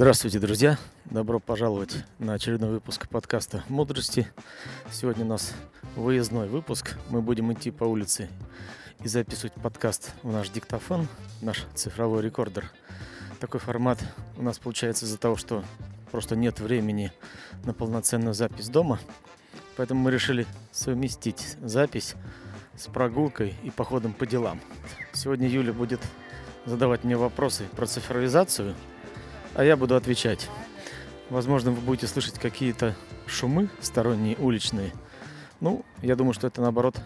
Здравствуйте, друзья! Добро пожаловать на очередной выпуск подкаста «Мудрости». Сегодня у нас выездной выпуск. Мы будем идти по улице и записывать подкаст в наш диктофон, наш цифровой рекордер. Такой формат у нас получается из-за того, что просто нет времени на полноценную запись дома. Поэтому мы решили совместить запись с прогулкой и походом по делам. Сегодня Юля будет задавать мне вопросы про цифровизацию – а я буду отвечать. Возможно, вы будете слышать какие-то шумы сторонние, уличные. Ну, я думаю, что это, наоборот,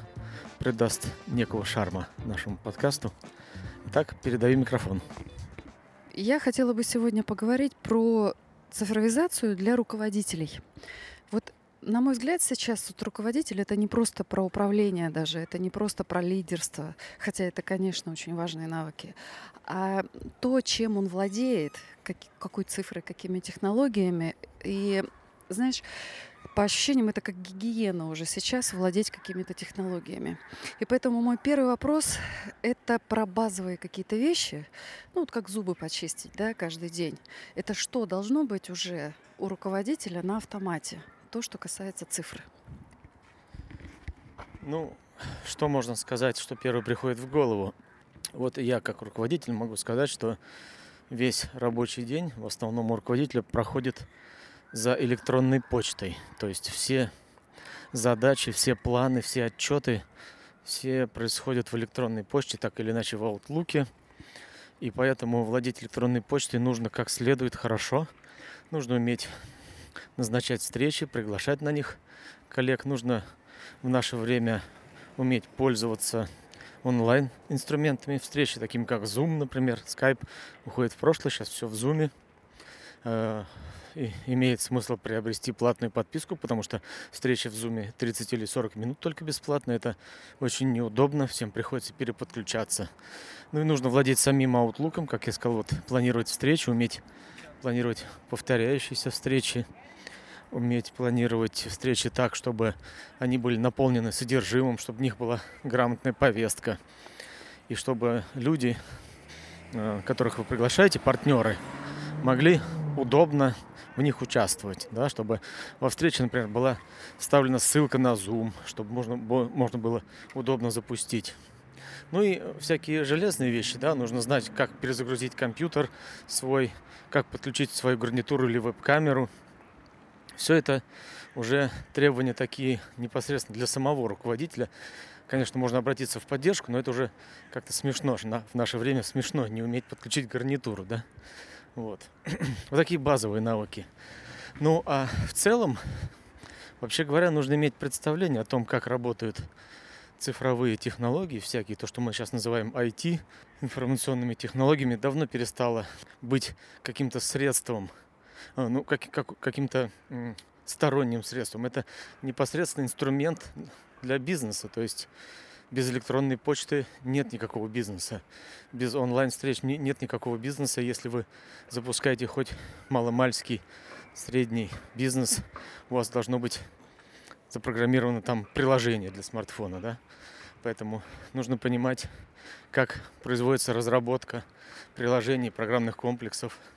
придаст некого шарма нашему подкасту. Итак, передаю микрофон. Я хотела бы сегодня поговорить про цифровизацию для руководителей. На мой взгляд, сейчас вот руководитель это не просто про управление даже, это не просто про лидерство, хотя это, конечно, очень важные навыки, а то, чем он владеет, как, какой цифрой, какими технологиями. И, знаешь, по ощущениям, это как гигиена уже сейчас владеть какими-то технологиями. И поэтому мой первый вопрос – это про базовые какие-то вещи, ну вот как зубы почистить, да, каждый день. Это что должно быть уже у руководителя на автомате? То, что касается цифры. Ну, что можно сказать, что первое приходит в голову? Вот я как руководитель могу сказать, что весь рабочий день в основном у руководителя проходит за электронной почтой. То есть все задачи, все планы, все отчеты, все происходят в электронной почте, так или иначе в Outlook. И поэтому владеть электронной почтой нужно как следует хорошо. Нужно уметь назначать встречи, приглашать на них коллег. Нужно в наше время уметь пользоваться онлайн инструментами встречи, такими как Zoom, например, Skype уходит в прошлое, сейчас все в Zoom. Э, и имеет смысл приобрести платную подписку, потому что встречи в Zoom 30 или 40 минут только бесплатно. Это очень неудобно, всем приходится переподключаться. Ну и нужно владеть самим Outlook, как я сказал, вот планировать встречи, уметь планировать повторяющиеся встречи, уметь планировать встречи так, чтобы они были наполнены содержимым, чтобы в них была грамотная повестка. И чтобы люди, э, которых вы приглашаете, партнеры, могли удобно в них участвовать, да, чтобы во встрече, например, была вставлена ссылка на Zoom, чтобы можно, можно было удобно запустить. Ну и всякие железные вещи, да, нужно знать, как перезагрузить компьютер свой, как подключить свою гарнитуру или веб-камеру – все это уже требования такие непосредственно для самого руководителя. Конечно, можно обратиться в поддержку, но это уже как-то смешно. В наше время смешно не уметь подключить гарнитуру, да? Вот. вот такие базовые навыки. Ну, а в целом, вообще говоря, нужно иметь представление о том, как работают цифровые технологии всякие, то, что мы сейчас называем IT, информационными технологиями, давно перестало быть каким-то средством ну, как, как, каким-то сторонним средством. Это непосредственно инструмент для бизнеса. То есть без электронной почты нет никакого бизнеса. Без онлайн-встреч нет никакого бизнеса. Если вы запускаете хоть маломальский средний бизнес, у вас должно быть запрограммировано там приложение для смартфона, да? Поэтому нужно понимать, как производится разработка приложений, программных комплексов –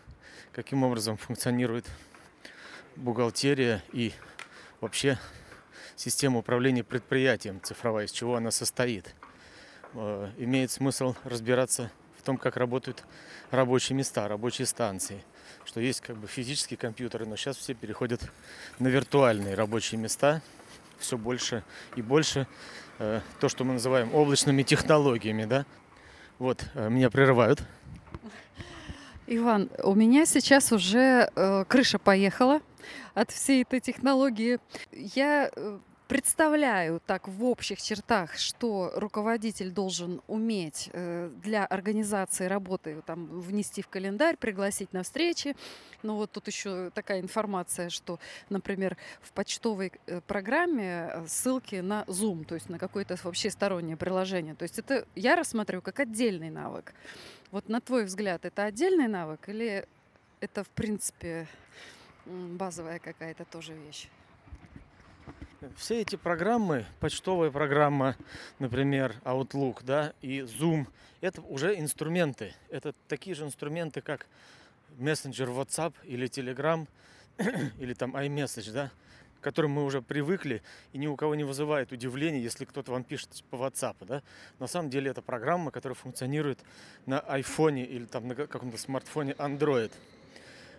каким образом функционирует бухгалтерия и вообще система управления предприятием цифровая, из чего она состоит. Э, имеет смысл разбираться в том, как работают рабочие места, рабочие станции. Что есть как бы физические компьютеры, но сейчас все переходят на виртуальные рабочие места. Все больше и больше э, то, что мы называем облачными технологиями, да. Вот, э, меня прерывают. Иван, у меня сейчас уже э, крыша поехала от всей этой технологии. Я э, представляю так в общих чертах, что руководитель должен уметь э, для организации работы там, внести в календарь, пригласить на встречи. Но вот тут еще такая информация, что, например, в почтовой э, программе ссылки на Zoom, то есть на какое-то вообще стороннее приложение. То есть это я рассматриваю как отдельный навык. Вот на твой взгляд, это отдельный навык или это, в принципе, базовая какая-то тоже вещь? Все эти программы, почтовая программа, например, Outlook, да, и Zoom, это уже инструменты. Это такие же инструменты, как мессенджер WhatsApp или Telegram или там iMessage, да, к которым мы уже привыкли, и ни у кого не вызывает удивления, если кто-то вам пишет по WhatsApp, да. На самом деле это программа, которая функционирует на iPhone или там на каком-то смартфоне Android.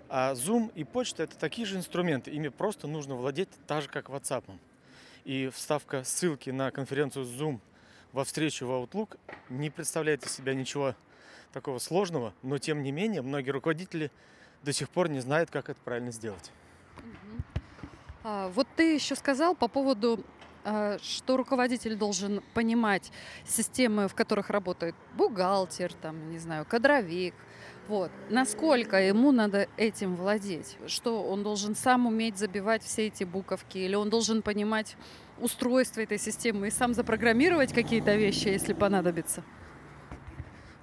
А Zoom и почта это такие же инструменты, ими просто нужно владеть так же, как WhatsApp. И вставка ссылки на конференцию Zoom во встречу в Outlook не представляет из себя ничего такого сложного, но тем не менее многие руководители до сих пор не знают, как это правильно сделать. А, вот ты еще сказал по поводу а, что руководитель должен понимать системы, в которых работает бухгалтер, там, не знаю, кадровик. Вот. Насколько ему надо этим владеть? Что он должен сам уметь забивать все эти буковки? Или он должен понимать устройство этой системы и сам запрограммировать какие-то вещи, если понадобится?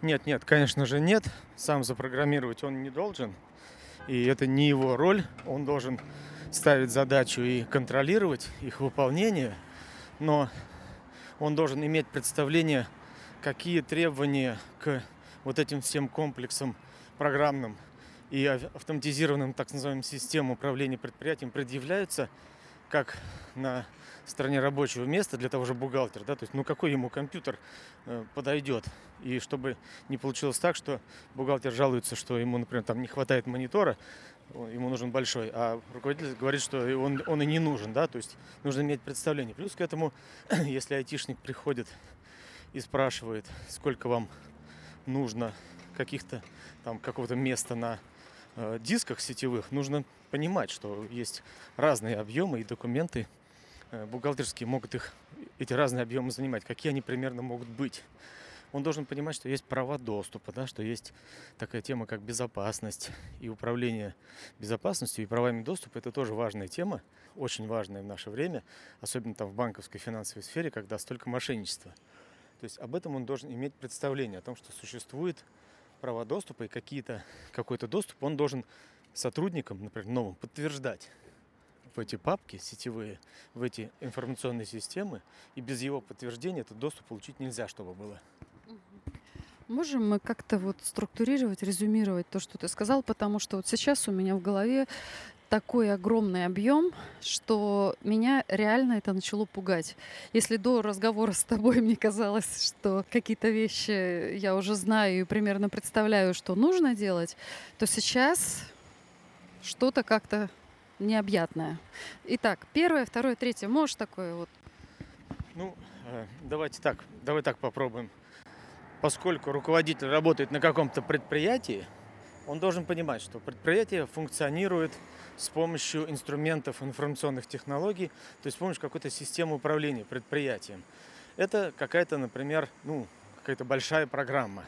Нет, нет, конечно же нет. Сам запрограммировать он не должен. И это не его роль. Он должен ставить задачу и контролировать их выполнение. Но он должен иметь представление, какие требования к вот этим всем комплексам программным и автоматизированным, так называемым, системам управления предприятием предъявляются как на стороне рабочего места для того же бухгалтера, да, то есть, ну какой ему компьютер э, подойдет, и чтобы не получилось так, что бухгалтер жалуется, что ему, например, там не хватает монитора, ему нужен большой, а руководитель говорит, что он, он и не нужен, да, то есть нужно иметь представление. Плюс к этому, если айтишник приходит и спрашивает, сколько вам нужно каких-то там какого-то места на э, дисках сетевых, нужно понимать, что есть разные объемы и документы бухгалтерские могут их эти разные объемы занимать, какие они примерно могут быть. Он должен понимать, что есть права доступа, да, что есть такая тема, как безопасность и управление безопасностью и правами доступа. Это тоже важная тема, очень важная в наше время, особенно там в банковской финансовой сфере, когда столько мошенничества. То есть об этом он должен иметь представление, о том, что существует права доступа и какие-то, какой-то доступ он должен сотрудникам, например, новым, подтверждать в эти папки сетевые, в эти информационные системы, и без его подтверждения этот доступ получить нельзя, чтобы было. Можем мы как-то вот структурировать, резюмировать то, что ты сказал, потому что вот сейчас у меня в голове такой огромный объем, что меня реально это начало пугать. Если до разговора с тобой мне казалось, что какие-то вещи я уже знаю и примерно представляю, что нужно делать, то сейчас что-то как-то необъятное. Итак, первое, второе, третье. Можешь такое вот? Ну, э, давайте так, давай так попробуем. Поскольку руководитель работает на каком-то предприятии, он должен понимать, что предприятие функционирует с помощью инструментов информационных технологий, то есть с помощью какой-то системы управления предприятием. Это какая-то, например, ну, какая-то большая программа.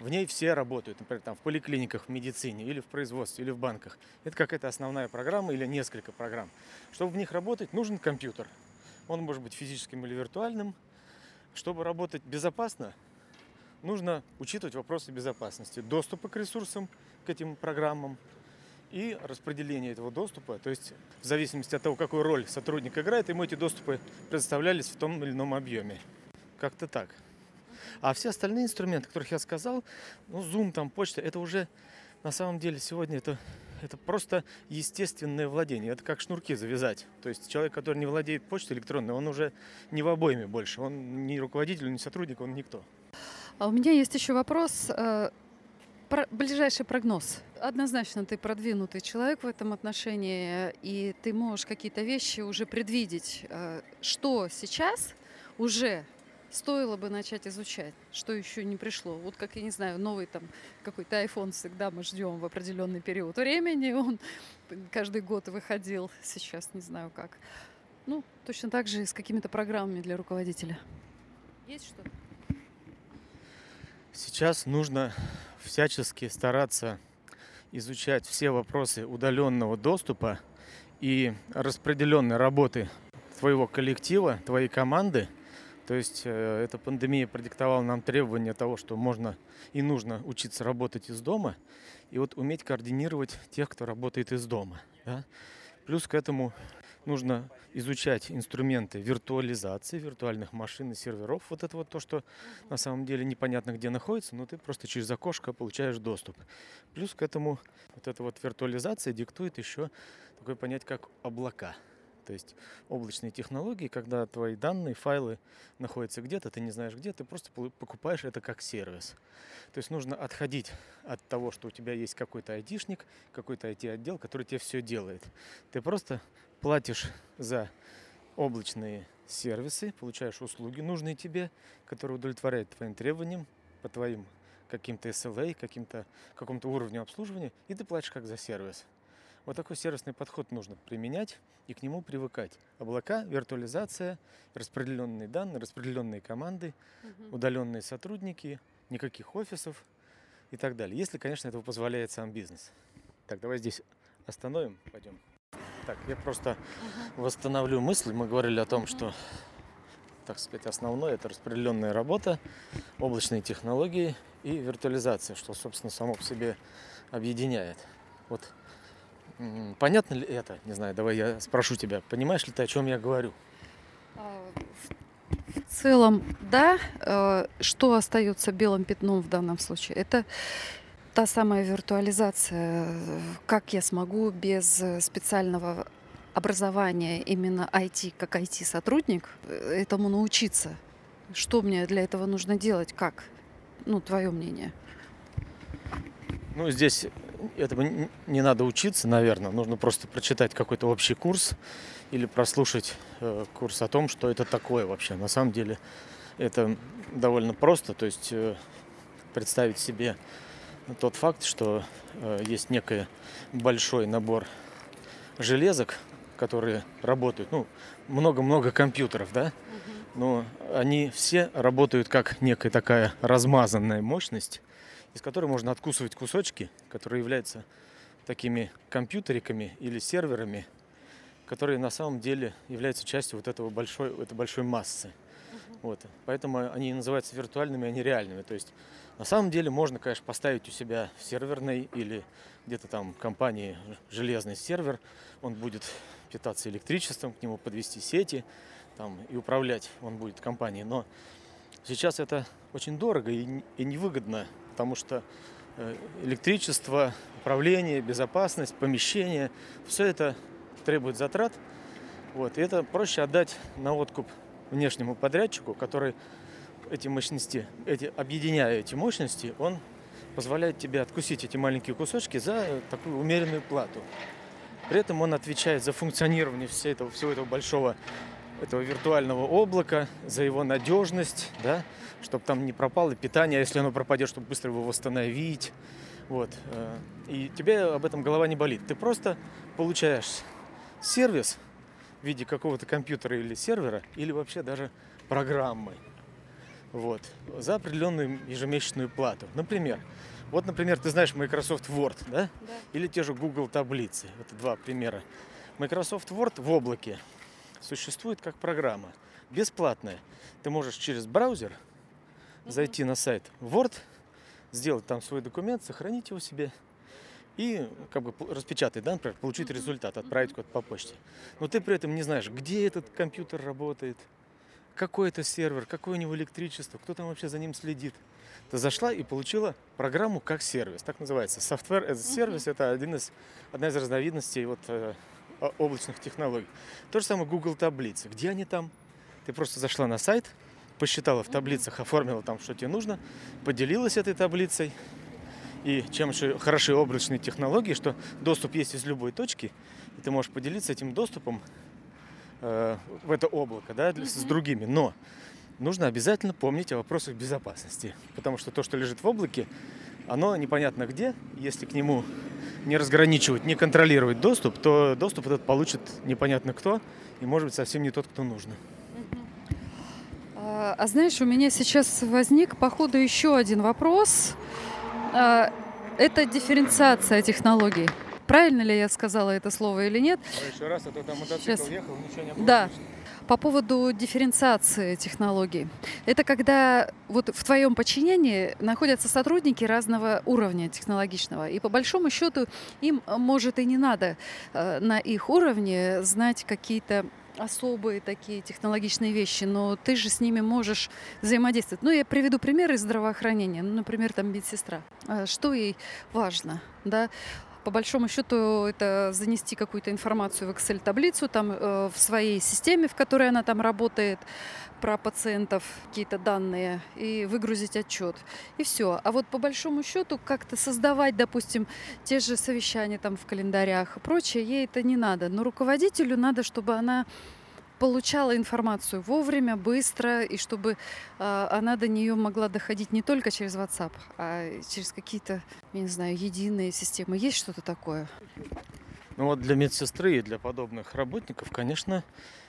В ней все работают, например, там в поликлиниках, в медицине, или в производстве, или в банках. Это какая-то основная программа или несколько программ. Чтобы в них работать, нужен компьютер. Он может быть физическим или виртуальным. Чтобы работать безопасно, нужно учитывать вопросы безопасности, доступа к ресурсам, к этим программам и распределение этого доступа. То есть в зависимости от того, какую роль сотрудник играет, ему эти доступы предоставлялись в том или ином объеме. Как-то так. А все остальные инструменты, которых я сказал, ну, Zoom, там, почта, это уже на самом деле сегодня это, это просто естественное владение. Это как шнурки завязать. То есть человек, который не владеет почтой электронной, он уже не в обойме больше. Он не руководитель, не сотрудник, он никто. А у меня есть еще вопрос. Э, про ближайший прогноз. Однозначно ты продвинутый человек в этом отношении, и ты можешь какие-то вещи уже предвидеть. Э, что сейчас уже стоило бы начать изучать, что еще не пришло. Вот как, я не знаю, новый там какой-то iPhone всегда мы ждем в определенный период времени, он каждый год выходил, сейчас не знаю как. Ну, точно так же и с какими-то программами для руководителя. Есть что-то? Сейчас нужно всячески стараться изучать все вопросы удаленного доступа и распределенной работы твоего коллектива, твоей команды. То есть э, эта пандемия продиктовала нам требования того, что можно и нужно учиться работать из дома и вот уметь координировать тех, кто работает из дома. Да? Плюс к этому нужно изучать инструменты виртуализации виртуальных машин и серверов. Вот это вот то, что на самом деле непонятно где находится, но ты просто через окошко получаешь доступ. Плюс к этому вот эта вот виртуализация диктует еще такое понятие, как облака. То есть облачные технологии, когда твои данные, файлы находятся где-то, ты не знаешь где, ты просто покупаешь это как сервис. То есть нужно отходить от того, что у тебя есть какой-то айтишник, какой-то IT-отдел, который тебе все делает. Ты просто платишь за облачные сервисы, получаешь услуги, нужные тебе, которые удовлетворяют твоим требованиям, по твоим каким-то SLA, каким-то, какому-то уровню обслуживания, и ты платишь как за сервис. Вот такой сервисный подход нужно применять и к нему привыкать. Облака, виртуализация, распределенные данные, распределенные команды, угу. удаленные сотрудники, никаких офисов и так далее. Если, конечно, этого позволяет сам бизнес. Так, давай здесь остановим, пойдем. Так, я просто угу. восстановлю мысль. Мы говорили о том, угу. что, так сказать, основное это распределенная работа, облачные технологии и виртуализация, что, собственно, само по себе объединяет. Вот понятно ли это? Не знаю, давай я спрошу тебя. Понимаешь ли ты, о чем я говорю? А, в целом, да. Э, что остается белым пятном в данном случае? Это та самая виртуализация. Как я смогу без специального образования именно IT, как IT-сотрудник, э, этому научиться? Что мне для этого нужно делать? Как? Ну, твое мнение. Ну, здесь этому не надо учиться, наверное. Нужно просто прочитать какой-то общий курс или прослушать э, курс о том, что это такое вообще. На самом деле это довольно просто. То есть э, представить себе тот факт, что э, есть некий большой набор железок, которые работают, ну, много-много компьютеров, да, но они все работают как некая такая размазанная мощность, из которой можно откусывать кусочки, которые являются такими компьютериками или серверами, которые на самом деле являются частью вот этого большой, этой большой массы. Вот. Поэтому они называются виртуальными, а не реальными. То есть на самом деле можно, конечно, поставить у себя в серверной или где-то там компании железный сервер, он будет питаться электричеством, к нему подвести сети там, и управлять он будет компанией. Но сейчас это очень дорого и, и невыгодно потому что э, электричество, управление, безопасность, помещение, все это требует затрат. Вот, и это проще отдать на откуп внешнему подрядчику, который эти мощности, эти, объединяя эти мощности, он позволяет тебе откусить эти маленькие кусочки за такую умеренную плату. При этом он отвечает за функционирование всего этого, всего этого большого этого виртуального облака, за его надежность, да, чтобы там не пропало питание, а если оно пропадет, чтобы быстро его восстановить. Вот. Э, и тебе об этом голова не болит. Ты просто получаешь сервис в виде какого-то компьютера или сервера, или вообще даже программы. Вот. За определенную ежемесячную плату. Например, вот, например, ты знаешь Microsoft Word, да? да. Или те же Google таблицы. Это два примера. Microsoft Word в облаке существует как программа. Бесплатная. Ты можешь через браузер зайти на сайт Word, сделать там свой документ, сохранить его себе и как бы распечатать, да, например, получить результат, отправить куда-то по почте. Но ты при этом не знаешь, где этот компьютер работает, какой это сервер, какое у него электричество, кто там вообще за ним следит. Ты зашла и получила программу как сервис, так называется. Software as a service это один из, одна из разновидностей вот, э, облачных технологий. То же самое Google таблицы. Где они там? Ты просто зашла на сайт, посчитала в таблицах, оформила там, что тебе нужно, поделилась этой таблицей. И чем еще хороши облачные технологии, что доступ есть из любой точки, и ты можешь поделиться этим доступом э, в это облако, да, с другими. Но нужно обязательно помнить о вопросах безопасности, потому что то, что лежит в облаке, оно непонятно где. Если к нему не разграничивать, не контролировать доступ, то доступ этот получит непонятно кто, и может быть совсем не тот, кто нужно. А, а знаешь, у меня сейчас возник, по ходу, еще один вопрос. А, это дифференциация технологий. Правильно ли я сказала это слово или нет. Еще раз, а то там мотоцикл Сейчас. ехал, ничего не было Да. слышно. По поводу дифференциации технологий. Это когда вот в твоем подчинении находятся сотрудники разного уровня технологичного. И по большому счету им, э, может, и не надо э, на их уровне знать какие-то особые такие технологичные вещи, но ты же с ними можешь взаимодействовать. Ну, я приведу пример из здравоохранения. Ну, например, там медсестра. А Что ей важно, да? По большому счету это занести какую-то информацию в Excel-таблицу там э, в своей системе, в которой она там работает, про пациентов какие-то данные и выгрузить отчет. И все. А вот по большому счету как-то создавать, допустим, те же совещания там в календарях и прочее, ей это не надо. Но руководителю надо, чтобы она получала информацию вовремя, быстро, и чтобы э, она до нее могла доходить не только через WhatsApp, а через какие-то, я не знаю, единые системы. Есть что-то такое? Ну вот для медсестры и для подобных работников, конечно,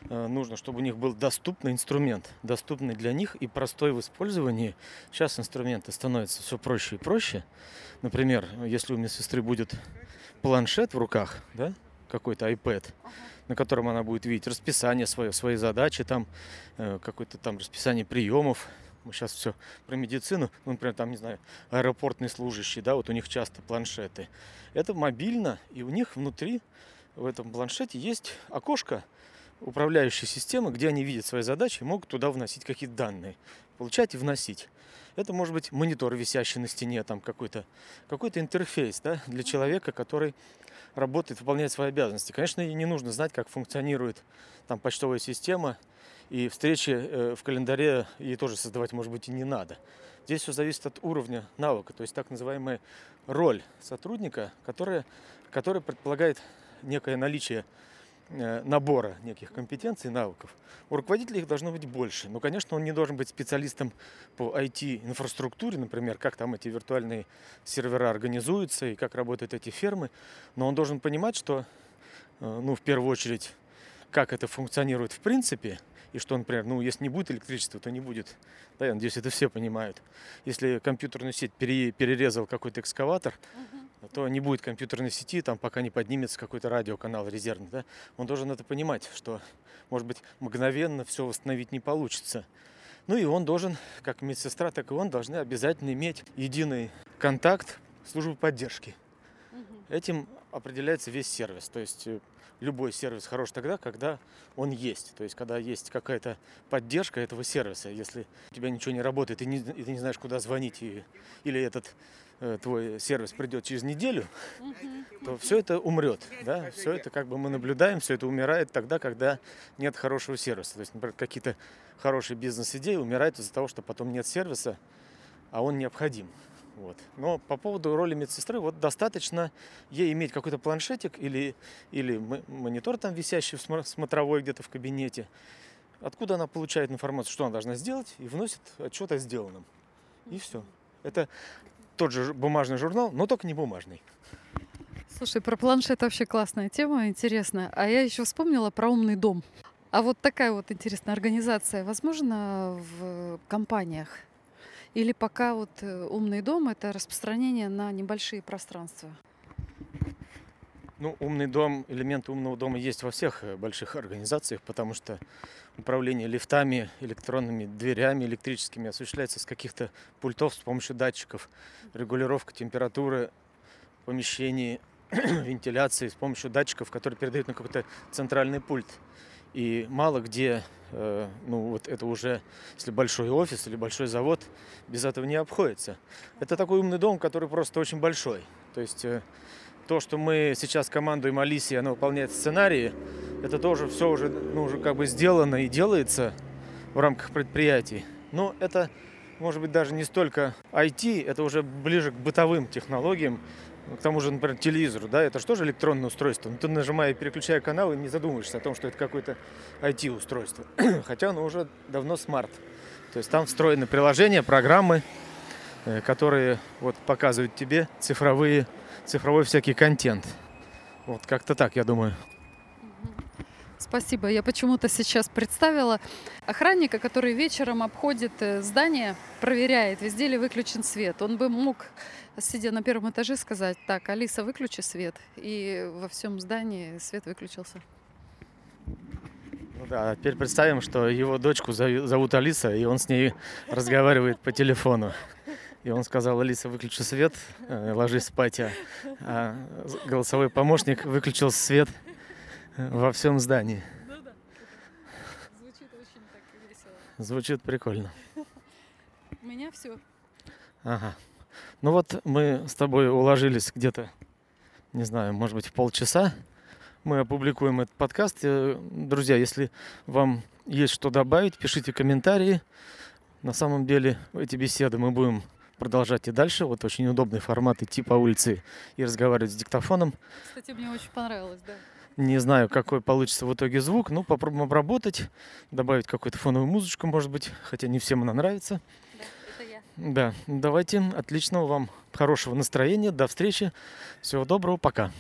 э, нужно, чтобы у них был доступный инструмент, доступный для них и простой в использовании. Сейчас инструменты становятся все проще и проще. Например, если у медсестры будет планшет в руках, да, какой-то iPad, на котором она будет видеть расписание свое, свои задачи, там э, какое-то там расписание приемов. Мы сейчас все про медицину, ну, например, там, не знаю, аэропортные служащие, да, вот у них часто планшеты. Это мобильно, и у них внутри в этом планшете есть окошко управляющей системы, где они видят свои задачи могут туда вносить какие-то данные, получать и вносить. Это может быть монитор, висящий на стене, там какой-то какой интерфейс да, для человека, который работает, выполняет свои обязанности. Конечно, ей не нужно знать, как функционирует там почтовая система, и встречи э, в календаре ей тоже создавать, может быть, и не надо. Здесь все зависит от уровня навыка, то есть так называемая роль сотрудника, которая, которая предполагает некое наличие набора неких компетенций навыков. У руководителя их должно быть больше. Но, конечно, он не должен быть специалистом по IT-инфраструктуре, например, как там эти виртуальные сервера организуются и как работают эти фермы. Но он должен понимать, что, э, ну, в первую очередь, как это функционирует в принципе, и что, например, ну, если не будет электричества, то не будет. Да, я надеюсь, это все понимают. Если компьютерную сеть пере- перерезал какой-то экскаватор, то не будет компьютерной сети, там пока не поднимется какой-то радиоканал резервный. Да? Он должен это понимать, что, может быть, мгновенно все восстановить не получится. Ну и он должен, как медсестра, так и он, должны обязательно иметь единый контакт службы поддержки. Этим определяется весь сервис. То есть э, любой сервис хорош тогда, когда он есть. То есть когда есть какая-то поддержка этого сервиса. Если у тебя ничего не работает и, не, и ты не знаешь, куда звонить, и, или этот твой сервис придет через неделю, то все это умрет. Да? Все это как бы мы наблюдаем, все это умирает тогда, когда нет хорошего сервиса. То есть, например, какие-то хорошие бизнес-идеи умирают из-за того, что потом нет сервиса, а он необходим. Вот. Но по поводу роли медсестры, вот достаточно ей иметь какой-то планшетик или, или мо- монитор там висящий в смо- смотровой где-то в кабинете, откуда она получает информацию, что она должна сделать, и вносит отчет о сделанном. И все. Это тот же бумажный журнал, но только не бумажный. Слушай, про планшет вообще классная тема, интересная. А я еще вспомнила про умный дом. А вот такая вот интересная организация, возможно, в компаниях? Или пока вот э, умный дом это распространение на небольшие пространства? Ну, умный дом, элементы умного дома есть во всех э, больших организациях, потому что управление лифтами, электронными дверями электрическими осуществляется с каких-то пультов с помощью датчиков, регулировка температуры в помещении, вентиляции с помощью датчиков, которые передают на какой-то центральный пульт. И мало где, э, ну вот это уже, если большой офис или большой завод, без этого не обходится. Это такой умный дом, который просто очень большой. То есть э, то, что мы сейчас командуем Алисе, она выполняет сценарии, это тоже все уже, ну, уже как бы сделано и делается в рамках предприятий. Но это, может быть, даже не столько IT, это уже ближе к бытовым технологиям, к тому же, например, телевизору, да, это же тоже электронное устройство. Но ты нажимая, переключая каналы, не задумываешься о том, что это какое-то IT-устройство. Хотя оно уже давно смарт. То есть там встроены приложения, программы, э, которые вот показывают тебе цифровые, цифровой всякий контент. Вот как-то так, я думаю. Спасибо. Я почему-то сейчас представила охранника, который вечером обходит э, здание, проверяет, везде ли выключен свет. Он бы мог, сидя на первом этаже, сказать, так, Алиса, выключи свет. И во всем здании свет выключился. Ну да, теперь представим, что его дочку зовут Алиса, и он с ней разговаривает по телефону. И он сказал, Алиса, выключи свет, э, ложись спать. А, а голосовой помощник выключил свет во всем здании. Ну да. Звучит очень так весело. Звучит прикольно. У меня все. Ага. Ну вот мы с тобой уложились где-то, не знаю, может быть, в полчаса. Мы опубликуем этот подкаст. Э, друзья, если вам есть что добавить, пишите комментарии. На самом деле эти беседы мы будем продолжать и дальше. Вот очень удобный формат идти по улице и разговаривать с диктофоном. Кстати, мне очень понравилось, да. Не знаю, какой получится в итоге звук. Ну, попробуем обработать, добавить какую-то фоновую музычку, может быть, хотя не всем она нравится. Да, это я. Да, давайте. Отличного вам хорошего настроения. До встречи. Всего доброго. Пока.